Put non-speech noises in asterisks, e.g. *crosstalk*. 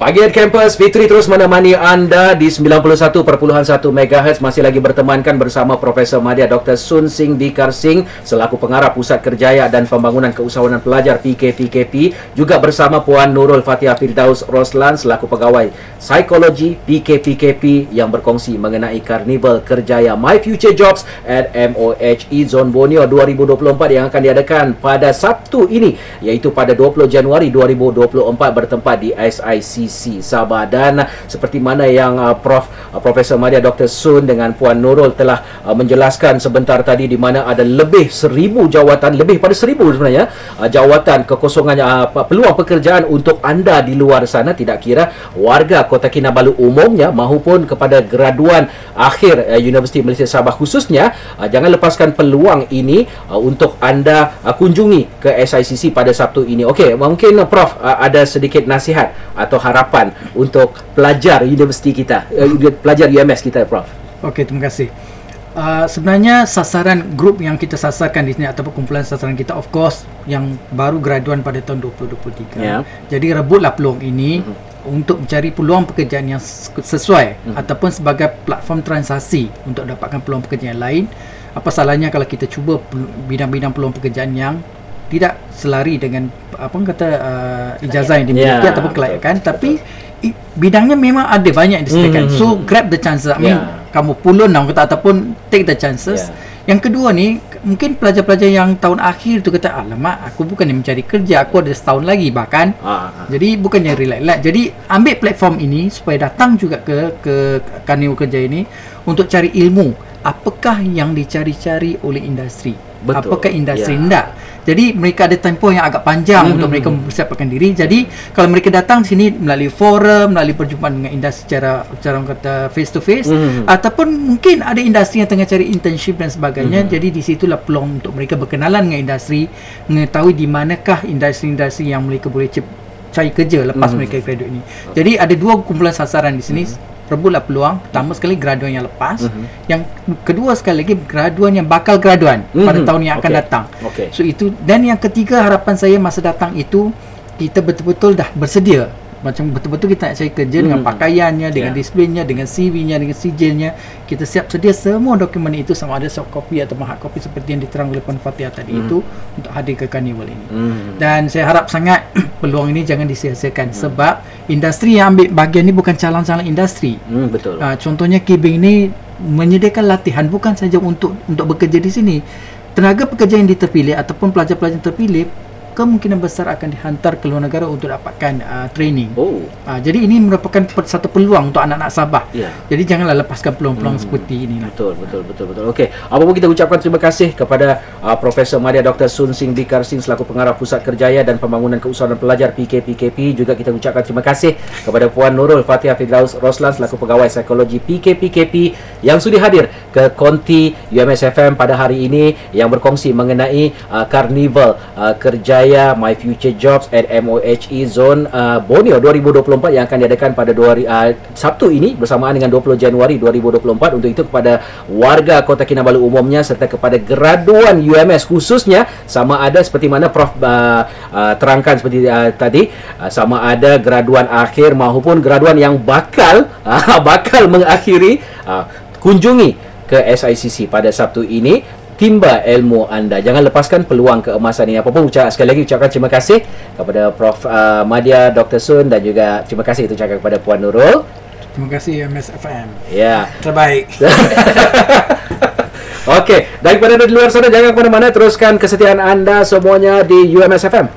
Pagi at Campus, Fitri terus menemani anda di 91.1 MHz masih lagi bertemankan bersama Profesor Madya Dr. Sun Sing Dikar Singh selaku pengarah Pusat Kerjaya dan Pembangunan Keusahawanan Pelajar PKPKP juga bersama Puan Nurul Fatihah Firdaus Roslan selaku pegawai Psikologi PKPKP yang berkongsi mengenai Karnival Kerjaya My Future Jobs at MOHE Zone Borneo 2024 yang akan diadakan pada Sabtu ini iaitu pada 20 Januari 2024 bertempat di SICC Polisi Sabah dan seperti mana yang uh, Prof uh, Profesor Madia Dr Sun dengan Puan Nurul telah uh, menjelaskan sebentar tadi di mana ada lebih seribu jawatan lebih pada seribu sebenarnya uh, jawatan kekosongan uh, peluang pekerjaan untuk anda di luar sana. Tidak kira warga Kota Kinabalu umumnya maupun kepada graduan akhir uh, Universiti Malaysia Sabah khususnya uh, jangan lepaskan peluang ini uh, untuk anda uh, kunjungi ke SICC pada Sabtu ini. Okey mungkin uh, Prof uh, ada sedikit nasihat atau harap harapan untuk pelajar universiti kita, uh, pelajar UMS kita, Prof. Okey, terima kasih. Uh, sebenarnya sasaran grup yang kita sasarkan di sini ataupun kumpulan sasaran kita of course yang baru graduan pada tahun 2023. Yeah. Jadi rebutlah peluang ini uh-huh. untuk mencari peluang pekerjaan yang sesuai uh-huh. ataupun sebagai platform transaksi untuk dapatkan peluang pekerjaan lain. Apa salahnya kalau kita cuba bidang-bidang peluang pekerjaan yang tidak selari dengan apa kata uh, ijazah yang dimiliki yeah. ataupun kelayakan tapi i, bidangnya memang ada banyak yang disediakan mm-hmm. so grab the chances I mean yeah. kamu pulun lah kata ataupun take the chances yeah. yang kedua ni mungkin pelajar-pelajar yang tahun akhir tu kata alamak aku bukan yang mencari kerja aku ada setahun lagi bahkan ah, ah. jadi bukannya relax jadi ambil platform ini supaya datang juga ke ke karnival kerja ini untuk cari ilmu apakah yang dicari-cari oleh industri Betul. apakah industri yeah. tidak jadi mereka ada tempoh yang agak panjang hmm. untuk mereka mempersiapkan diri. Jadi kalau mereka datang sini melalui forum, melalui perjumpaan dengan industri secara secara kata face to face hmm. ataupun mungkin ada industri yang tengah cari internship dan sebagainya. Hmm. Jadi di situlah peluang untuk mereka berkenalan dengan industri, mengetahui di manakah industri-industri yang mereka boleh cari kerja lepas hmm. mereka graduate ini. Jadi ada dua kumpulan sasaran di sini. Hmm rebutlah peluang pertama sekali graduan yang lepas uh-huh. yang kedua sekali lagi graduan yang bakal graduan uh-huh. pada tahun yang akan okay. datang okay. so itu dan yang ketiga harapan saya masa datang itu kita betul-betul dah bersedia macam betul-betul kita nak cari kerja hmm. dengan pakaiannya dengan yeah. displaynya dengan CV-nya dengan sijilnya kita siap sedia semua dokumen itu sama ada soft copy atau hard copy seperti yang diterang oleh Puan Fatihah tadi hmm. itu untuk hadir ke carnival ini hmm. dan saya harap sangat *clears throat* peluang ini jangan disia-siakan hmm. sebab industri yang ambil bahagian ini bukan calon-calon industri hmm, betul uh, contohnya Kibing ini menyediakan latihan bukan saja untuk untuk bekerja di sini tenaga pekerja yang diterpilih ataupun pelajar-pelajar yang terpilih kemungkinan besar akan dihantar ke luar negara untuk dapatkan uh, training. Oh. Uh, jadi ini merupakan satu peluang untuk anak-anak Sabah. Yeah. Jadi janganlah lepaskan peluang-peluang hmm. seperti ini. Betul, betul, betul, betul. Okey, apa pun kita ucapkan terima kasih kepada uh, Profesor Madia Dr. Sun Sing Dikar Singh selaku pengarah Pusat Kerjaya dan Pembangunan Keusahawanan Pelajar PKPKP. Juga kita ucapkan terima kasih kepada Puan Nurul Fatihah Fidaus Roslan selaku pegawai psikologi PKPKP yang sudi hadir ke Konti UMSFM pada hari ini yang berkongsi mengenai uh, karnival uh, kerja Jaya My Future Jobs at MOHE Zone uh, Borneo 2024 yang akan diadakan pada dua uh, Sabtu ini bersamaan dengan 20 Januari 2024 untuk itu kepada warga Kota Kinabalu umumnya serta kepada graduan UMS khususnya. Sama ada seperti mana Prof uh, uh, terangkan seperti uh, tadi uh, sama ada graduan akhir maupun graduan yang bakal uh, *laughs* bakal mengakhiri uh, kunjungi ke SICC pada Sabtu ini timba ilmu anda. Jangan lepaskan peluang keemasan ini. Apapun ucap sekali lagi ucapkan terima kasih kepada Prof uh, Madia Dr Sun dan juga terima kasih itu ucapkan kepada Puan Nurul. Terima kasih MSFM. Ya. Terbaik. *laughs* Okey, daripada di luar sana jangan ke mana-mana teruskan kesetiaan anda semuanya di UMSFM.